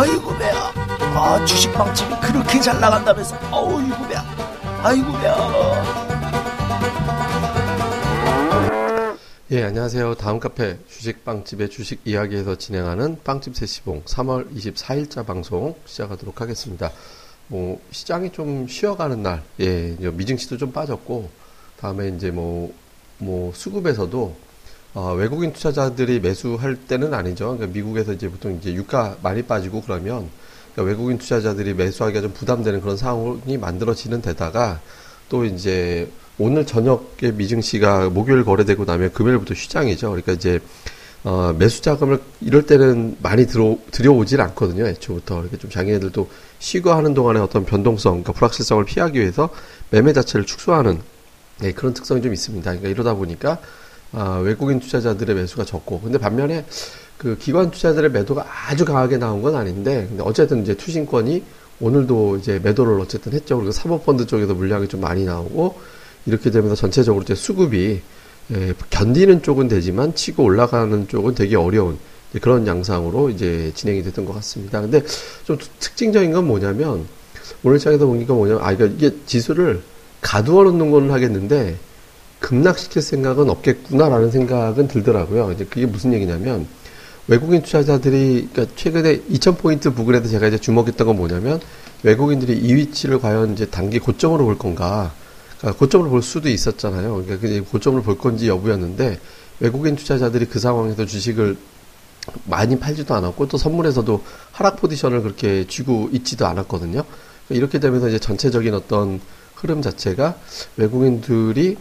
아이고 배야. 아 주식방집이 그렇게 잘 나간다면서. 아이고 배야. 아이고 배야. 예 안녕하세요. 다음 카페 주식빵집의 주식 이야기에서 진행하는 빵집 세시봉 3월 24일자 방송 시작하도록 하겠습니다. 뭐 시장이 좀 쉬어가는 날, 예 미증시도 좀 빠졌고 다음에 이제 뭐뭐 뭐 수급에서도 어, 외국인 투자자들이 매수할 때는 아니죠. 그러니까 미국에서 이제 보통 이제 유가 많이 빠지고 그러면, 그러니까 외국인 투자자들이 매수하기가 좀 부담되는 그런 상황이 만들어지는 데다가, 또 이제 오늘 저녁에 미증시가 목요일 거래되고 나면 금요일부터 휴장이죠. 그러니까 이제 어, 매수 자금을 이럴 때는 많이 들어 들여오질 않거든요. 애초부터 이렇게 좀 장애인들도 쉬고 하는 동안에 어떤 변동성, 그러니까 불확실성을 피하기 위해서 매매 자체를 축소하는 네, 그런 특성이 좀 있습니다. 그러니까 이러다 보니까 아, 외국인 투자자들의 매수가 적고, 근데 반면에 그 기관 투자자들의 매도가 아주 강하게 나온 건 아닌데, 근데 어쨌든 이제 투신권이 오늘도 이제 매도를 어쨌든 했죠. 그리고 사모펀드 쪽에서 물량이 좀 많이 나오고, 이렇게 되면서 전체적으로 이제 수급이 예, 견디는 쪽은 되지만 치고 올라가는 쪽은 되게 어려운 그런 양상으로 이제 진행이 됐던 것 같습니다. 근데 좀 특징적인 건 뭐냐면 오늘 시장에서 보니까 뭐냐면 아 이게 지수를 가두어 놓는 건 하겠는데 급락시킬 생각은 없겠구나라는 생각은 들더라고요. 이제 그게 무슨 얘기냐면 외국인 투자자들이 그러니까 최근에 2000포인트 부근에서 제가 이제 주목했던 건 뭐냐면 외국인들이 이 위치를 과연 이제 단기 고점으로 볼 건가 그러니까 고점을 볼 수도 있었잖아요. 그러니까 고점을 볼 건지 여부였는데 외국인 투자자들이 그 상황에서 주식을 많이 팔지도 않았고 또 선물에서도 하락 포지션을 그렇게 쥐고 있지도 않았거든요. 이렇게 되면서 이제 전체적인 어떤 흐름 자체가 외국인들이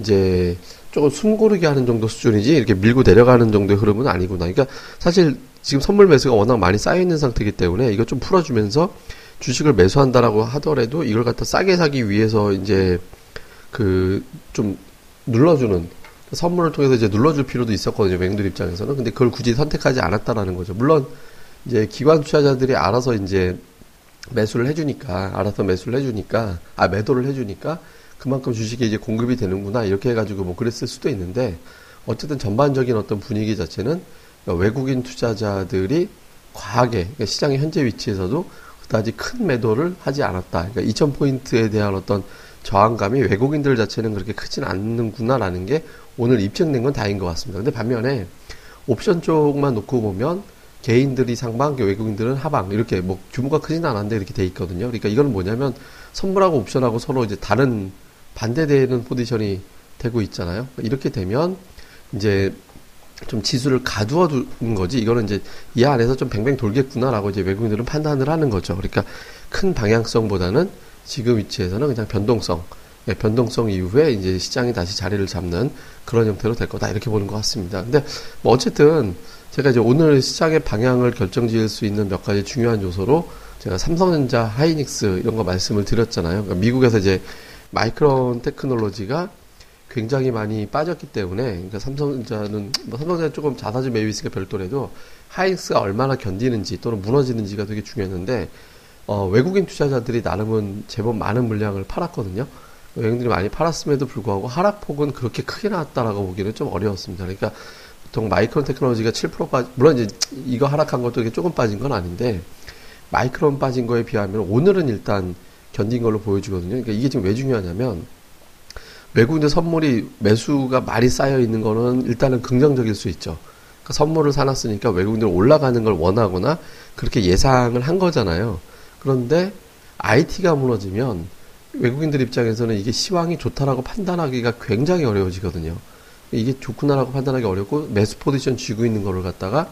이제 조금 숨 고르게 하는 정도 수준이지 이렇게 밀고 내려가는 정도의 흐름은 아니구나. 그러니까 사실 지금 선물 매수가 워낙 많이 쌓여 있는 상태이기 때문에 이거 좀 풀어주면서 주식을 매수한다라고 하더라도 이걸 갖다 싸게 사기 위해서 이제 그 좀 눌러주는 선물을 통해서 이제 눌러줄 필요도 있었거든요. 맹들 입장에서는. 근데 그걸 굳이 선택하지 않았다라는 거죠. 물론 이제 기관 투자자들이 알아서 이제 매수를 해주니까 알아서 매수를 해주니까 아 매도를 해주니까 그만큼 주식이 이제 공급이 되는구나 이렇게 해가지고 뭐 그랬을 수도 있는데 어쨌든 전반적인 어떤 분위기 자체는 외국인 투자자들이 과하게 그러니까 시장의 현재 위치에서도 그다지 큰 매도를 하지 않았다. 그러니까 2,000포인트에 대한 어떤 저항감이 외국인들 자체는 그렇게 크진 않는구나라는 게 오늘 입증된 건 다행인 것 같습니다. 근데 반면에 옵션 쪽만 놓고 보면 개인들이 상방, 외국인들은 하방 이렇게 뭐 규모가 크진 않았는데 이렇게 돼 있거든요. 그러니까 이건 뭐냐면 선물하고 옵션하고 서로 이제 다른 반대되는 포지션이 되고 있잖아요. 이렇게 되면 이제 좀 지수를 가두어 두는 거지. 이거는 이제 이 안에서 좀 뱅뱅 돌겠구나라고 이제 외국인들은 판단을 하는 거죠. 그러니까 큰 방향성보다는 지금 위치에서는 그냥 변동성, 예, 변동성 이후에 이제 시장이 다시 자리를 잡는 그런 형태로 될 거다 이렇게 보는 것 같습니다. 근데 뭐 어쨌든 제가 이제 오늘 시장의 방향을 결정 지을 수 있는 몇 가지 중요한 요소로 제가 삼성전자, 하이닉스 이런 거 말씀을 드렸잖아요. 그러니까 미국에서 이제 마이크론 테크놀로지가 굉장히 많이 빠졌기 때문에 그러니까 삼성전자는 뭐 삼성전자 조금 자사주 매입 있으니까 별도라도 하이닉스가 얼마나 견디는지 또는 무너지는지가 되게 중요했는데 어, 외국인 투자자들이 나름은 제법 많은 물량을 팔았거든요. 외국인들이 많이 팔았음에도 불구하고 하락폭은 그렇게 크게 나왔다라고 보기는 좀 어려웠습니다. 그러니까 보통 마이크론 테크놀로지가 7% 빠, 물론 이제 이거 하락한 것도 조금 빠진 건 아닌데 마이크론 빠진 거에 비하면 오늘은 일단 견딘 걸로 보여주거든요. 그러니까 이게 지금 왜 중요하냐면 외국인들 선물이 매수가 많이 쌓여 있는 거는 일단은 긍정적일 수 있죠. 그러니까 선물을 사놨으니까 외국인들 올라가는 걸 원하거나 그렇게 예상을 한 거잖아요. 그런데 IT가 무너지면 외국인들 입장에서는 이게 시황이 좋다라고 판단하기가 굉장히 어려워지거든요. 이게 좋구나라고 판단하기 어렵고 매수 포지션 쥐고 있는 거를 갖다가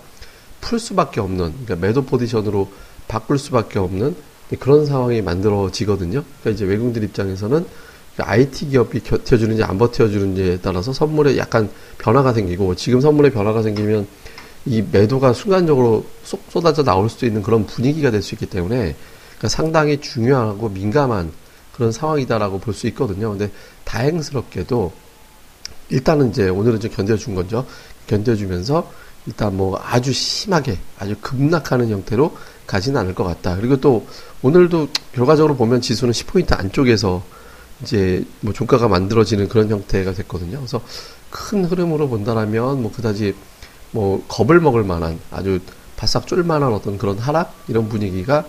풀 수밖에 없는 그러니까 매도 포지션으로 바꿀 수밖에 없는 그런 상황이 만들어지거든요. 그러니까 이제 외국인들 입장에서는 IT 기업이 버텨주는지 안 버텨주는지에 따라서 선물에 약간 변화가 생기고 지금 선물에 변화가 생기면 이 매도가 순간적으로 쏙 쏟아져 나올 수도 있는 그런 분위기가 될 수 있기 때문에 그러니까 상당히 중요하고 민감한 그런 상황이다라고 볼 수 있거든요. 근데 다행스럽게도 일단은 이제 오늘은 좀 견뎌준 거죠. 견뎌주면서 일단 뭐 아주 심하게 아주 급락하는 형태로 가지는 않을 것 같다. 그리고 또 오늘도 결과적으로 보면 지수는 10포인트 안쪽에서 이제 뭐 종가가 만들어지는 그런 형태가 됐거든요. 그래서 큰 흐름으로 본다라면 뭐 그다지 뭐 겁을 먹을 만한 아주 바싹 쫄 만한 어떤 그런 하락 이런 분위기가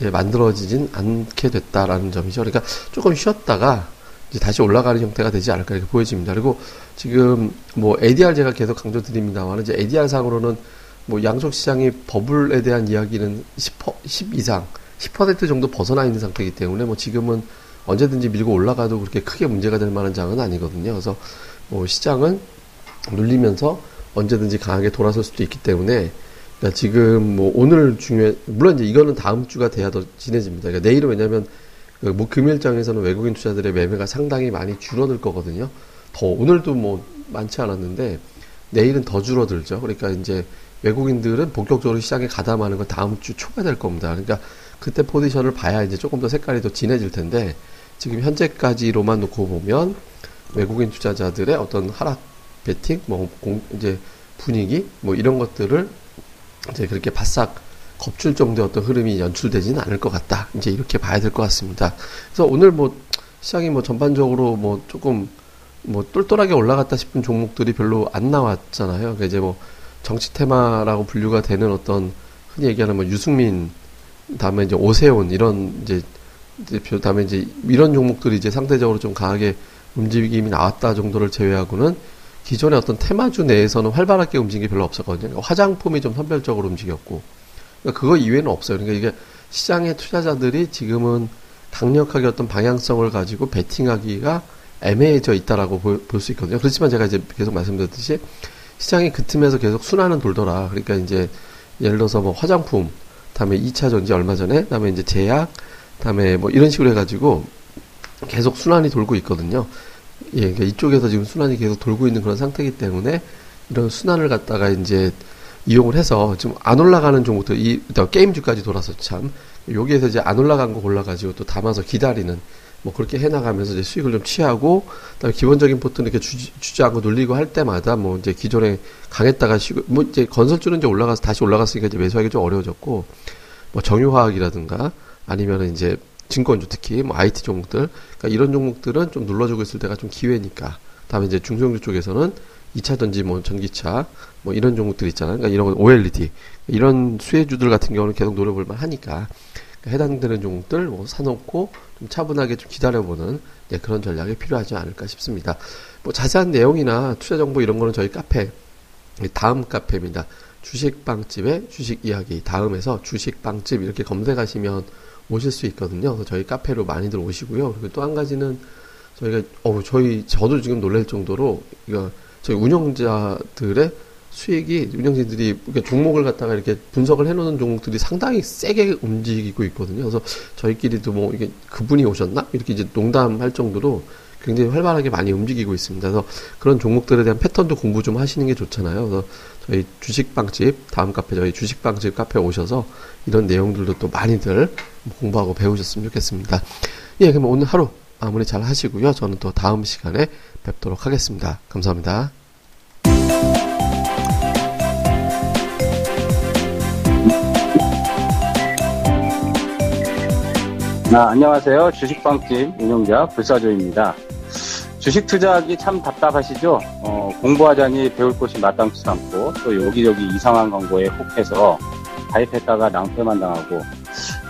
예, 만들어지진 않게 됐다라는 점이죠. 그러니까 조금 쉬었다가 이제 다시 올라가는 형태가 되지 않을까 이렇게 보여집니다. 그리고 지금 뭐 ADR 제가 계속 강조드립니다만 이제 ADR 상으로는 뭐 양적 시장이 버블에 대한 이야기는 10, 10 이상, 10% 정도 벗어나 있는 상태이기 때문에 뭐 지금은 언제든지 밀고 올라가도 그렇게 크게 문제가 될 만한 장은 아니거든요. 그래서 뭐 시장은 눌리면서 언제든지 강하게 돌아설 수도 있기 때문에 그러니까 지금 뭐 오늘 중요해 물론 이제 이거는 다음 주가 돼야 더 진해집니다. 그러니까 내일은 왜냐하면 그뭐 금일장에서는 외국인 투자들의 매매가 상당히 많이 줄어들 거거든요. 더 오늘도 뭐 많지 않았는데 내일은 더 줄어들죠. 그러니까 이제 외국인들은 본격적으로 시장에 가담하는 건 다음 주 초가 될 겁니다. 그러니까 그때 포지션을 봐야 이제 조금 더 색깔이 더 진해질 텐데 지금 현재까지로만 놓고 보면 외국인 투자자들의 어떤 하락 베팅 뭐 공, 이제 분위기 뭐 이런 것들을 이제 그렇게 바싹 겁줄 정도의 어떤 흐름이 연출되지는 않을 것 같다. 이제 이렇게 봐야 될 것 같습니다. 그래서 오늘 뭐 시장이 뭐 전반적으로 뭐 조금 뭐 똘똘하게 올라갔다 싶은 종목들이 별로 안 나왔잖아요. 그러니까 이제 뭐 정치 테마라고 분류가 되는 어떤 흔히 얘기하는 뭐 유승민 다음에 이제 오세훈 이런 이제 대표 다음에 이제 이런 종목들이 이제 상대적으로 좀 강하게 움직임이 나왔다 정도를 제외하고는 기존의 어떤 테마주 내에서는 활발하게 움직임이 별로 없었거든요. 그러니까 화장품이 좀 선별적으로 움직였고 그러니까 그거 이외에는 없어요. 그러니까 이게 시장의 투자자들이 지금은 강력하게 어떤 방향성을 가지고 베팅하기가 애매해져 있다라고 볼 수 있거든요. 그렇지만 제가 이제 계속 말씀드렸듯이 시장이 그 틈에서 계속 순환은 돌더라. 그러니까 이제 예를 들어서 뭐 화장품, 다음에 2차 전지 얼마 전에, 다음에 이제 제약, 다음에 뭐 이런 식으로 해가지고 계속 순환이 돌고 있거든요. 예, 그러니까 이쪽에서 지금 순환이 계속 돌고 있는 그런 상태이기 때문에 이런 순환을 갖다가 이제 이용을 해서 지금 안 올라가는 종목들, 이, 게임주까지 돌아서 참, 여기에서 이제 안 올라간 거 골라가지고 또 담아서 기다리는 뭐 그렇게 해나가면서 이제 수익을 좀 취하고 그다음에 기본적인 포트는 이렇게 주지, 않고 눌리고 할 때마다 뭐 이제 기존에 강했다가 쉬고 뭐 이제 건설주는 이제 올라가서 다시 올라갔으니까 이제 매수하기 좀 어려워졌고 뭐 정유화학이라든가 아니면은 이제 증권주 특히 뭐 IT 종목들 그러니까 이런 종목들은 좀 눌러주고 있을 때가 좀 기회니까 다음에 이제 중소형주 쪽에서는 2차 전지 뭐 전기차 뭐 이런 종목들 있잖아요. 그러니까 이런 OLED 이런 수혜주들 같은 경우는 계속 노려볼 만 하니까 해당되는 종목들 뭐 사놓고 좀 차분하게 좀 기다려보는 네, 그런 전략이 필요하지 않을까 싶습니다. 뭐 자세한 내용이나 투자 정보 이런 거는 저희 카페 다음 카페입니다. 주식빵집의 주식 이야기 다음에서 주식빵집 이렇게 검색하시면 오실 수 있거든요. 그래서 저희 카페로 많이들 오시고요. 그리고 또 한 가지는 저희가 어 저희 저도 지금 놀랄 정도로 이거 저희 운영자들의 수익이 운영진들이 종목을 갖다가 이렇게 분석을 해놓는 종목들이 상당히 세게 움직이고 있거든요. 그래서 저희끼리도 뭐 이게 그분이 오셨나 이렇게 이제 농담할 정도로 굉장히 활발하게 많이 움직이고 있습니다. 그래서 그런 종목들에 대한 패턴도 공부 좀 하시는 게 좋잖아요. 그래서 저희 주식빵집 다음 카페 저희 주식빵집 카페 오셔서 이런 내용들도 또 많이들 공부하고 배우셨으면 좋겠습니다. 예, 그럼 오늘 하루 마무리 잘 하시고요. 저는 또 다음 시간에 뵙도록 하겠습니다. 감사합니다. 아, 안녕하세요. 주식방집 운영자 불사조입니다. 주식 투자하기 참 답답하시죠? 어, 공부하자니 배울 곳이 마땅치 않고 또 여기저기 이상한 광고에 혹해서 가입했다가 낭패만 당하고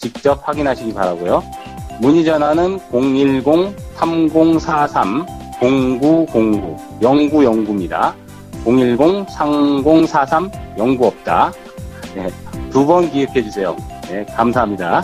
직접 확인하시기 바라고요. 문의 전화는 010-3043-0909 0909입니다. 010-3043-09없다. 네, 두번 기획해 주세요. 네, 감사합니다.